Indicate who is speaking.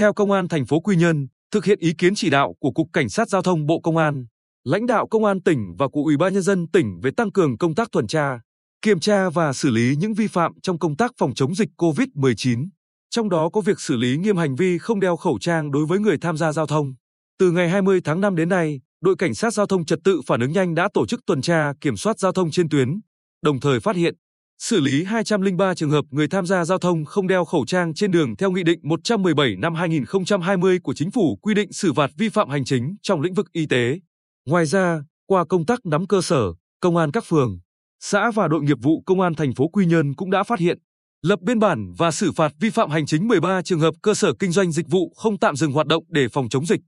Speaker 1: Theo Công an thành phố Quy Nhơn, thực hiện ý kiến chỉ đạo của Cục Cảnh sát Giao thông Bộ Công an, lãnh đạo Công an tỉnh và của Ủy ban Nhân dân tỉnh về tăng cường công tác tuần tra, kiểm tra và xử lý những vi phạm trong công tác phòng chống dịch COVID-19. Trong đó có việc xử lý nghiêm hành vi không đeo khẩu trang đối với người tham gia giao thông. Từ ngày 20 tháng 5 đến nay, đội cảnh sát giao thông trật tự phản ứng nhanh đã tổ chức tuần tra kiểm soát giao thông trên tuyến, đồng thời phát hiện, xử lý 203 trường hợp người tham gia giao thông không đeo khẩu trang trên đường theo Nghị định 117 năm 2020 của Chính phủ quy định xử phạt vi phạm hành chính trong lĩnh vực y tế. Ngoài ra, qua công tác nắm cơ sở, công an các phường, xã và đội nghiệp vụ công an thành phố Quy Nhơn cũng đã phát hiện, lập biên bản và xử phạt vi phạm hành chính 13 trường hợp cơ sở kinh doanh dịch vụ không tạm dừng hoạt động để phòng chống dịch.